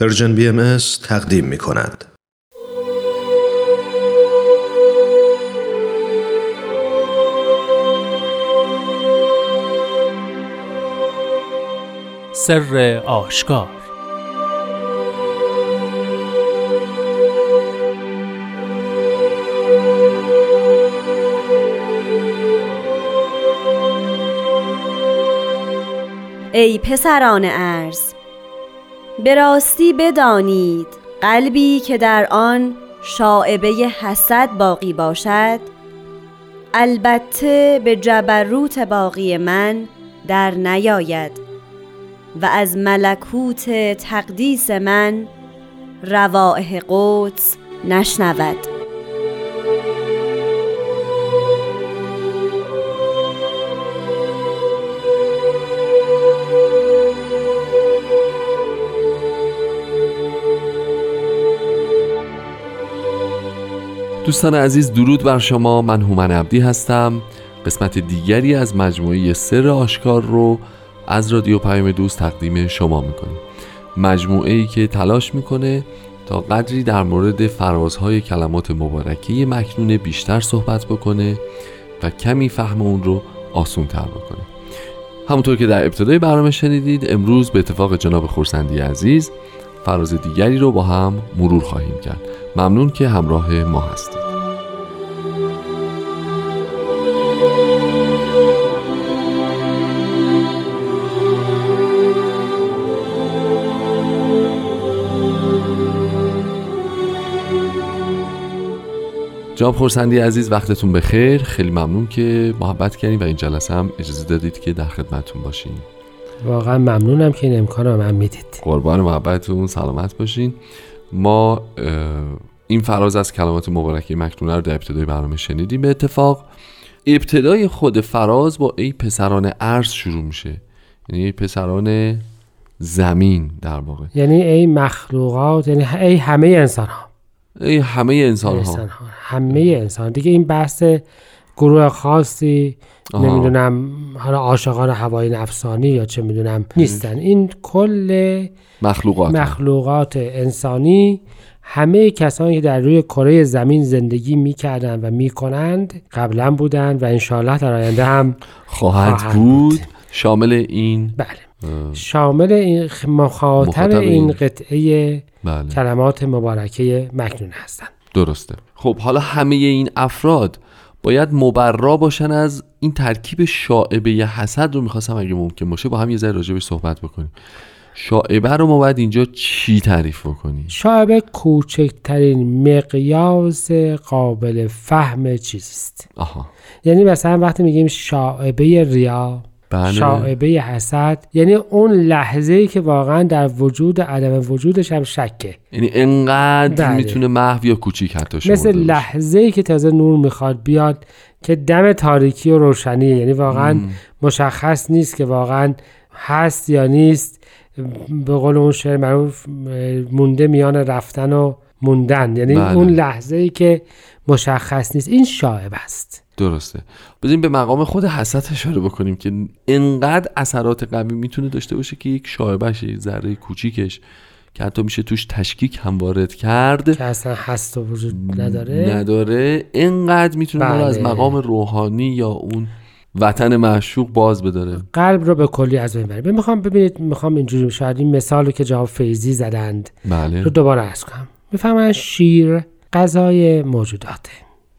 پرژن بی ام تقدیم می کند. سر آشکار ای پسران ارز به راستی بدانید قلبی که در آن شاعبه حسد باقی باشد البته به جبروت باقی من در نیاید و از ملکوت تقدیس من روائح قدس نشنود. دوستان عزیز درود بر شما. من هومن عبدی هستم. قسمت دیگری از مجموعه سر آشکار رو از رادیو پیام دوست تقدیم شما می‌کنیم. مجموعه ای که تلاش می‌کنه تا قدری در مورد فرازهای کلمات مبارکه مکنون بیشتر صحبت بکنه و کمی فهم اون رو آسون تر بکنه. همونطور که در ابتدای برنامه شنیدید امروز به اتفاق جناب خورسندی عزیز فراز دیگری رو با هم مرور خواهیم کرد. ممنون که همراه ما هستید. جناب خورسندی عزیز وقتتون بخیر. خیلی ممنون که محبت کردیم و این جلسه هم اجازه دادید که در خدمتتون باشیم. واقعا ممنونم که این امکان رو من می‌دید. قربان محبتتون سلامت باشین. ما این فراز از کلمات مبارکه مکنونه رو در ابتدای برنامه شنیدیم. به اتفاق ابتدای خود فراز با ای پسران عرض شروع میشه. یعنی ای پسران زمین در واقع. یعنی ای مخلوقات یعنی ای همه انسان ها همه انسان ها, همه انسان. دیگه این بحث گروه خاصی نمی‌دونم حالا عاشقان هوای نفسانی یا چه می‌دونم نیستن. این کل مخلوقات. مخلوقات انسانی همه کسانی که در روی کره زمین زندگی می‌کردند و می‌کنند قبلا بودند و انشالله در آینده هم خواهد, بود. شامل این بله. شامل این مخاطب این قطعه بله. کلمات مبارکه مکنون هستند درسته. خب حالا همه این افراد باید مبرا باشن از این ترکیب شاعبه حسد رو می‌خواستم اگه ممکن باشه با هم یه ذره راجبش صحبت بکنیم. شاعبه رو ما باید اینجا چی تعریف بکنیم؟ شاعبه کوچکترین مقیاس قابل فهم چیزیست آها. یعنی مثلا وقتی میگیم شاعبه ریا بله. شاعبه حسد. یعنی اون لحظه ای که واقعا در وجود عدم وجودش هم شکه. یعنی انقدر بله. می‌تونه محو یا کوچیک حتی مثل لحظه ای که تازه نور می‌خواد بیاد که دم تاریکی و روشنیه. یعنی واقعا مشخص نیست که واقعا هست یا نیست. به قول اون شعر معروف مونده میان رفتن و موندن یعنی بله. اون لحظه ای که مشخص نیست. این شاعب است. درسته. بزنیم به مقام خود حسد اشاره بکنیم که انقدر اثرات قوی می‌تونه داشته باشه که یک شاعبش یک ذره کوچیکش که حتی میشه توش تشکیک هم وارد کرد که اصلا هست و وجود نداره. نداره. انقدر می‌تونه بله. از مقام روحانی یا اون وطن معشوق باز بداره. قلب رو به کلی از بین بره می‌خوام ببینید می‌خوام اینجوری شاید این مثالی که جواب فیزی زدند بله. رو دوباره عرض کنم. می‌فهمن شیر غذای موجوداته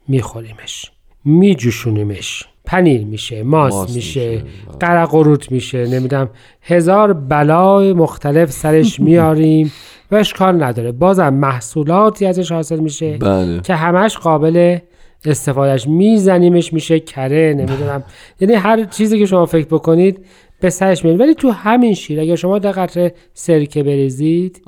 میخوریمش میجوشونیمش پنیر میشه ماست, ماست میشه بله. قرقروت میشه نمی‌دونم هزار بلای مختلف سرش میاریم و اشکال نداره بازم محصولاتی ازش حاصل میشه بله. که همش قابل استفادهش میزنیمش میشه کره نمی‌دونم یعنی هر چیزی که شما فکر بکنید به سرش میاد. ولی تو همین شیر اگر شما در قطره سرکه بریزید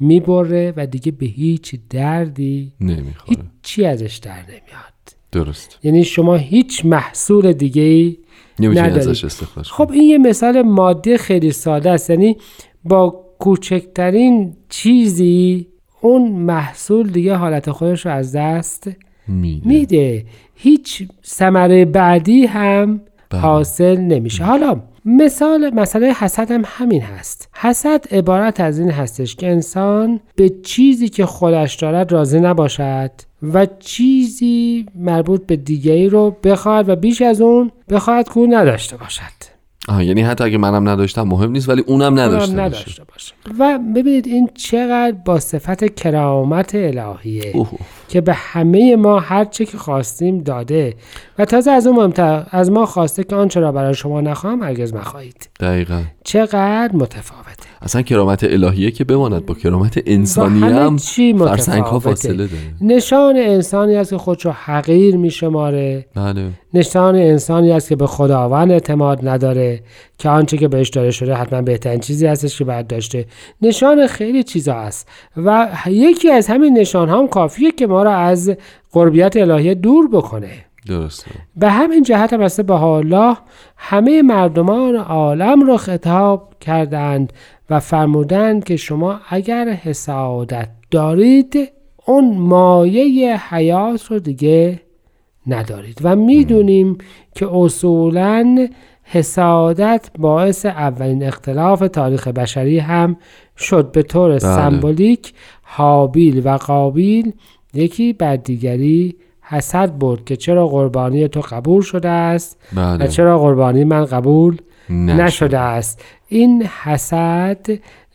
می‌بره و دیگه به هیچ دردی نمی‌خوره. چی ازش در نمیاد. درست. یعنی شما هیچ محصول دیگه ای ندارید. خب این یه مثال ماده خیلی ساده است. یعنی با کوچکترین چیزی اون محصول دیگه حالت خودش رو از دست میده, میده. هیچ ثمره بعدی هم بله. حاصل نمیشه. حالا مثال مسئله حسد هم همین هست. حسد عبارت از این هستش که انسان به چیزی که خودش دارد راضی نباشد و چیزی مربوط به دیگری رو بخواهد و بیش از اون بخواهد که نداشته باشد. آه یعنی حتی اگه منم نداشتم مهم نیست ولی اونم نداشته, اونم نداشته باشه. و ببینید این چقدر با صفت کرامت الهیه اوه. که به همه ما هر چه که خواستیم داده. و تازه از اون مهمتر از ما خواسته که آنچه را برای شما نخواهم هرگز مخواهید. دقیقا. چقدر متفاوته. اصلا کرامت الهیه که بماند با کرامت انسانی هم فرسنگ ها. فاصله داره. نشان انسانی است که خودشو حقیر می شماره بله. نشان انسانی است که به خداوند اعتماد نداره. که آنچه که بهش داده شده حتما بهترین چیزی هستش که باید داشته. نشان خیلی چیزا است. و یکی از همین نشان هم کافیه که ما را از قربیت الهیه دور بکنه. درسته. به همین جهت هم است به الله همه مردمان عالم را خطاب کردند و فرمودند که شما اگر حسادت دارید اون مایه حیات رو دیگه ندارید. و می‌دونیم که اصولا حسادت باعث اولین اختلاف تاریخ بشری هم شد. به طور سمبولیک حابیل و قابیل یکی بر دیگری حسد برد که چرا قربانی تو قبول شده است و بله. چرا قربانی من قبول نشد. نشده است. این حسد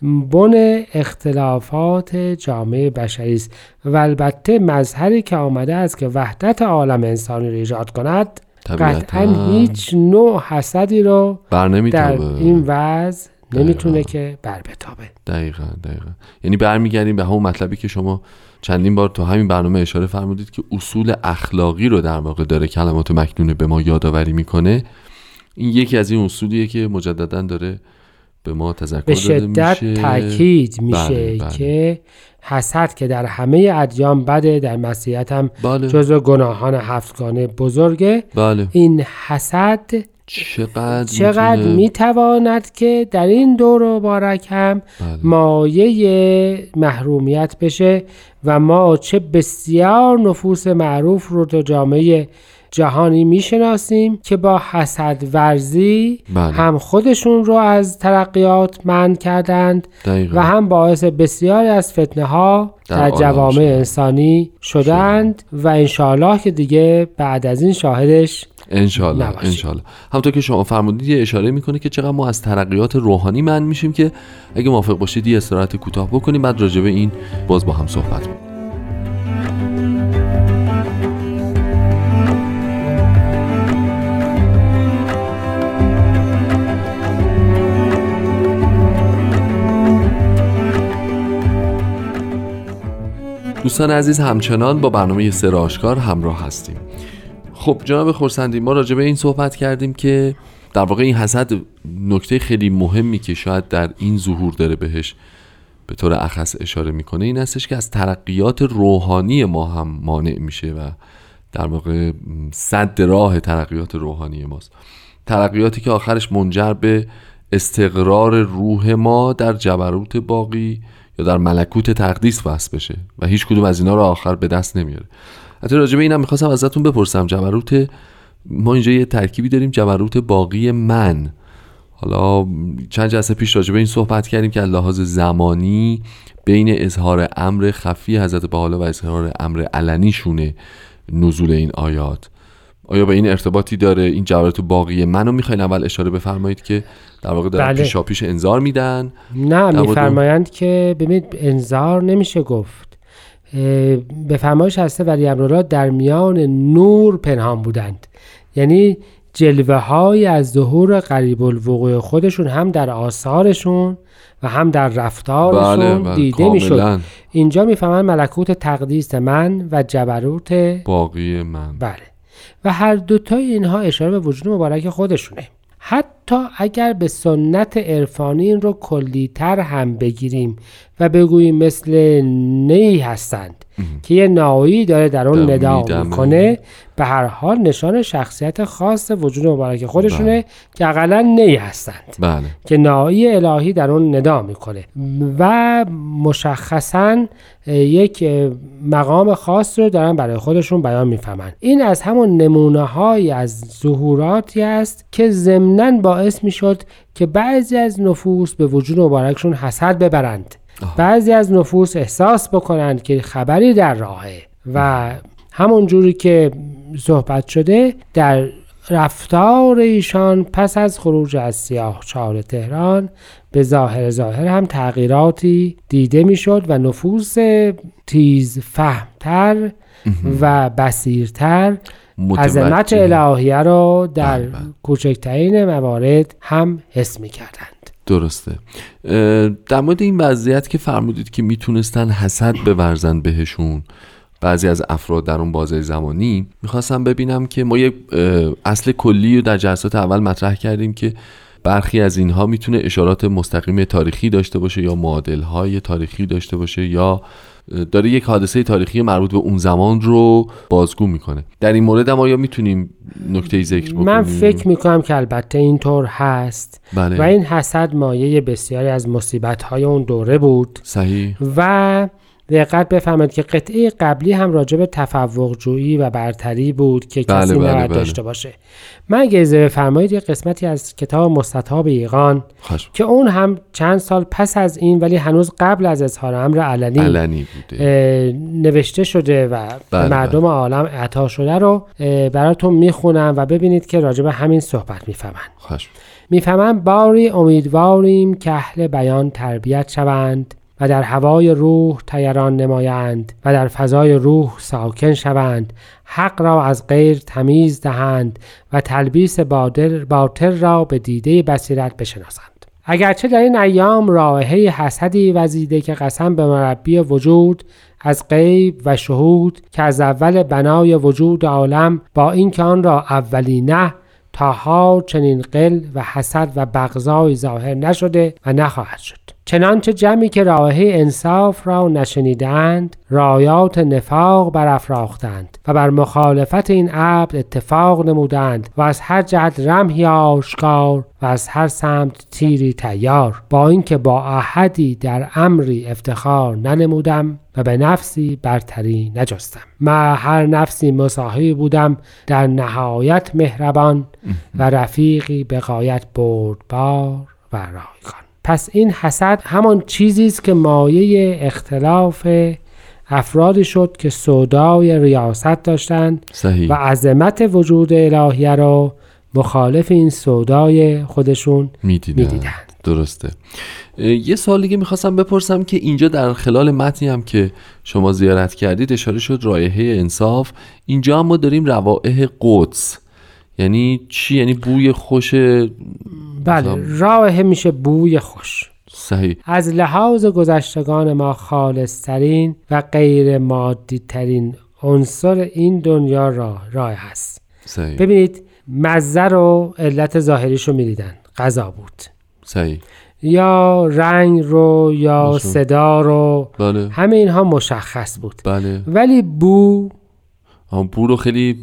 بن اختلافات جامعه بشری است و البته مظهری که آمده است که وحدت عالم انسانی را ایجاد کند قطعا هیچ نوع حسدی رو بر در این وضع نمی‌تونه. که بر بتابه. دقیقا دقیقا. یعنی برمیگردیم به همون مطلبی که شما چندین بار تو همین برنامه اشاره فرمودید که اصول اخلاقی رو در واقع داره کلمات مکنونه به ما یادآوری می‌کنه. این یکی از این اصولیه که مجددا داره به ما تذکر به شدت میشه. تاکید میشه بله، بله. که حسد که در همه ادیان بده در مسیحیت هم بله. جزو گناهان هفتگانه بزرگه. بله. این حسد چقدر چقدر میتونه- می‌تواند که در این دور مبارک هم بله. مایه محرومیت بشه و ما چه بسیار نفوس معروف رو تو جامعه جهانی می‌شناسیم که با حسد ورزی بله. هم خودشون رو از ترقیات منع کردند دقیقاً. و هم باعث بسیاری از فتنه ها در جوامع. انسانی شدند و انشاءالله که دیگه بعد از این شاهدش انشالله نباشیم. انشالله همونطور که شما فرمودید یه اشاره می‌کنه که چقدر ما از ترقیات روحانی من میشیم که اگه موافق باشید یه استراحت کوتاه بکنیم بعد راجع به این باز با هم صحبت می‌کنیم دوستان عزیز همچنان با برنامه سر آشکار همراه هستیم. خب جناب خورسندی ما راجع به این صحبت کردیم که در واقع این حسد نکته خیلی مهمی که شاید در این ظهور داره بهش به طور اخص اشاره می‌کنه این هستش که از ترقیات روحانی ما هم مانع میشه و در واقع صد راه ترقیات روحانی ماست. ترقیاتی که آخرش منجر به استقرار روح ما در جبروت باقی یا در ملکوت تقدیس وصل بشه و هیچ کدوم از اینا رو آخر به دست نمیاره. حتی راجع به اینم می‌خواستم ازتون بپرسم جبروت ما اینجا یه ترکیبی داریم جبروت باقی من. حالا چند جلسه پیش راجع به این صحبت کردیم که لحاظ زمانی بین اظهار امر خفی حضرت بحالا و اظهار امر علنیشونه نزول این آیات. آیا به این ارتباطی داره این جبروت باقی منو می‌خواین اول اشاره بفرمایید که در واقع در بله. پیشا پیش انذار میدن؟ نه میفرمایند که ببینید انذار نمیشه گفت. به فرمایش هسته ولی امرالله در میان نور پنهان بودند. یعنی جلوه های از ظهور قریب الوقوع خودشون هم در آثارشون و هم در رفتارشون بله بله دیده می‌شد. اینجا می‌فهمن ملکوت تقدیس من و جبروت باقی من. بله. و هر دوتای اینها اشاره به وجود مبارک خودشونه. حتی اگر به سنت عرفانی این رو کلیتر هم بگیریم و بگوییم مثل نی هستند که یه نایی داره در اون ندا. می‌کنه. به هر حال نشان شخصیت خاص وجود مبارک خودشونه بله. که اقلا نی هستند بله. که نایی الهی در اون ندا می‌کنه. و مشخصا یک مقام خاص رو دارن برای خودشون بیان می‌فهمن. این از همون نمونه های از ظهوراتی است که ضمنا باعث می‌شد که بعضی از نفوس به وجود مبارکشون حسد ببرند. آه. بعضی از نفوس احساس بکنند که خبری در راهه و همون جوری که صحبت شده در رفتار ایشان پس از خروج از سیاه چهار تهران به ظاهر ظاهر هم تغییراتی دیده می‌شد و نفوس تیز فهمتر و بسیرتر عظمت. الهیه رو در بله، بله. کوچکترین موارد هم حس می کردند درسته. در مورد این وضعیت که فرمودید که می‌تونستن حسد بورزن بهشون بعضی از افراد در اون بازه زمانی می‌خواستم ببینم که ما یک اصل کلی رو در جلسات اول مطرح کردیم که برخی از اینها می‌تونه اشارات مستقیم تاریخی داشته باشه یا معادل های تاریخی داشته باشه یا داره یک حادثه تاریخی مربوط به اون زمان رو بازگو می‌کنه. در این مورد هم آیا می‌تونیم نکته ذکر بکنیم؟ من فکر می کنم که البته اینطور هست. بله. و این حسد مایه بسیاری از مصیبت های اون دوره بود. صحیح. و دقت بفهمید که قطعه قبلی هم راجع به تفوق جویی و برتری بود که بله، کسی بله، نباید بله. داشته باشه. من اگه اجازه بفرمایید یه قسمتی از کتاب مستطاب ایقان که اون هم چند سال پس از این ولی هنوز قبل از اظهار امر علنی علنی بوده. نوشته شده و بله، به مردم عالم عطا شده رو براتون می‌خونم و ببینید که راجع به همین صحبت می‌فهمن. می‌فهمم باری امیدواریم که اهل بیان تربیت شوند. و در هوای روح تیران نمایند و در فضای روح ساکن شوند. حق را از غیر تمیز دهند و تلبیس بادر باطل را به دیده بصیرت بشناسند. اگرچه در این ایام راهه حسدی وزیده که قسم به مربی وجود از غیب و شهود که از اول بنای وجود عالم با اینکه آن را اولینه تاها چنین قل و حسد و بغضای ظاهر نشده و نخواهد شد. چنانچه جمعی که راهه انصاف را نشنیدند رایات نفاق برافراختند و بر مخالفت این عبد اتفاق نمودند و از هر جهت رمحی آشکار و از هر سمت تیری تیار. با اینکه با احدی در امری افتخار ننمودم و به نفسی برتری نجستم. ما هر نفسی مساحی بودم در نهایت مهربان و رفیقی به غایت بردبار و رایگان. پس این حسد همان چیزی است که مایه اختلاف افرادی شد که سودای ریاست داشتند صحیح. و عظمت وجود الهیه را مخالف این سودای خودشون می‌دیدن می‌دیدند. درسته. یه سوال دیگه می‌خواستم بپرسم که اینجا در خلال متنی هم که شما زیارت کردید اشاره شد رایحه انصاف. اینجا هم ما داریم روائح قدس. یعنی چی؟ یعنی بوی خوش بله راه میشه بوی خوش. صحیح. از لحاظ گذشتگان ما خالصترین و غیر مادی ترین عنصر این دنیا را راه هست. صحیح. ببینید مزه رو علت ظاهریش رو می‌دیدن. غذا بود. صحیح. یا رنگ رو یا درسته. صدا رو. بله. همه اینها مشخص بود. بله. ولی بو بو رو خیلی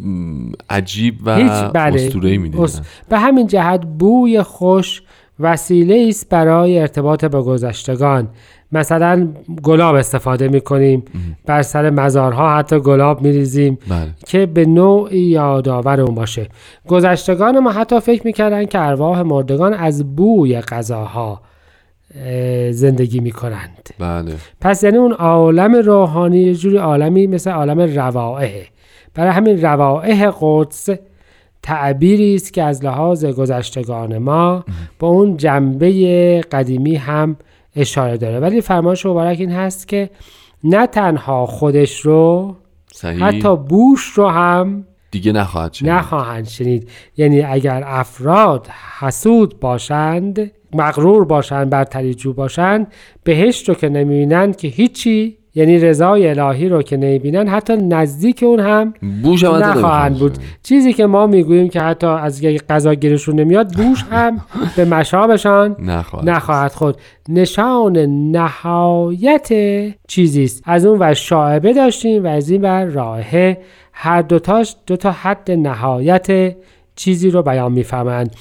عجیب و بله. اسطوره‌ای می‌دیدن. اس- به همین جهت بوی خوش وسیله است برای ارتباط با گذشتگان. مثلا گلاب استفاده می‌کنیم بر سر مزارها حتی گلاب میریزیم بله. که به نوعی یادآور اون باشه. گذشتگان ما حتی فکر می‌کردن که ارواح مردگان از بوی غذاها اه، زندگی می‌کنند. بله. پس یعنی اون عالم روحانی یه جوری عالمی مثل عالم روائه. برای همین روائح قدس تعبیری است که از لحاظ گذشتگان ما با اون جنبه قدیمی هم اشاره داره. ولی فرمایش مبارک این هست که نه تنها خودش رو صحیح. حتی بوش رو هم دیگه نخواهد شد نخواهند شنید. یعنی اگر افراد حسود باشند مغرور باشند برتری جو باشند بهشت رو که نمی‌بینند که هیچی یعنی رضای الهی رو که نمی‌بینن حتی نزدیک اون هم بوش هم نخواهند. بود. چیزی که ما می‌گوییم که حتی از اگه غذا گیرشون نمیاد بوش هم به مشابشان نخواهد. نخواهد خود نشان نهایت چیزی است. از اون و شاعبه داشتیم و از این بر راهه هر دوتاش دوتا حد نهایت چیزی رو بیان می‌فهمند.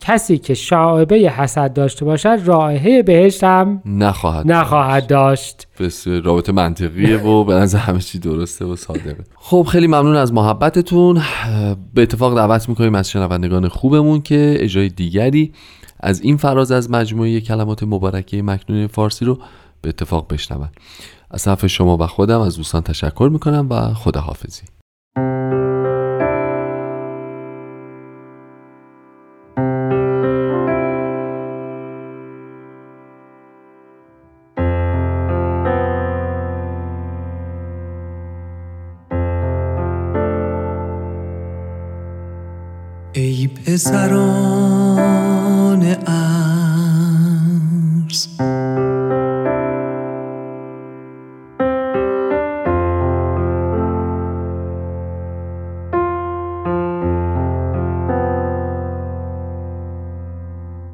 کسی که شاعبه حسد داشته باشد رائحه بهشت هم نخواهد نخواهد داشت. بسیار رابطه منطقیه و به نظر همه چی درسته و صادقه. خب خیلی ممنون از محبتتون. به اتفاق دعوت می‌کنیم از شنوندگان خوبمون که اجرای دیگری از این فراز از مجموعه کلمات مبارکه مکنون فارسی رو به اتفاق بشنون. از طرف شما و خودم از دوستان تشکر می‌کنم و خداحافظی. پسران ارز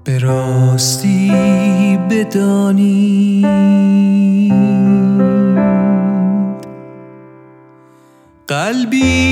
به راستی بدانید قلبی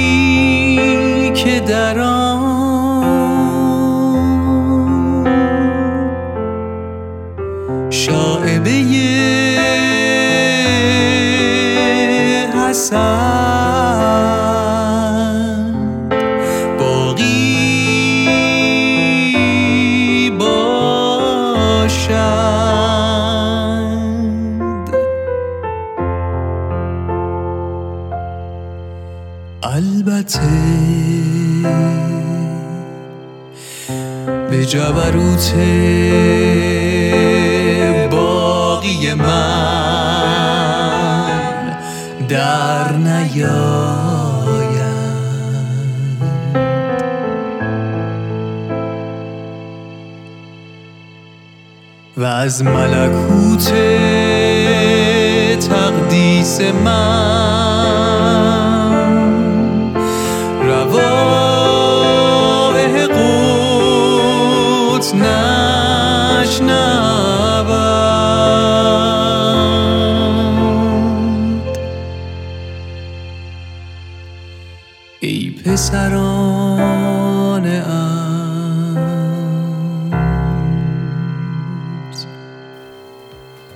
جبروت باقی من در نیاید و از ملکوت تقدیس من نشنود ای پسران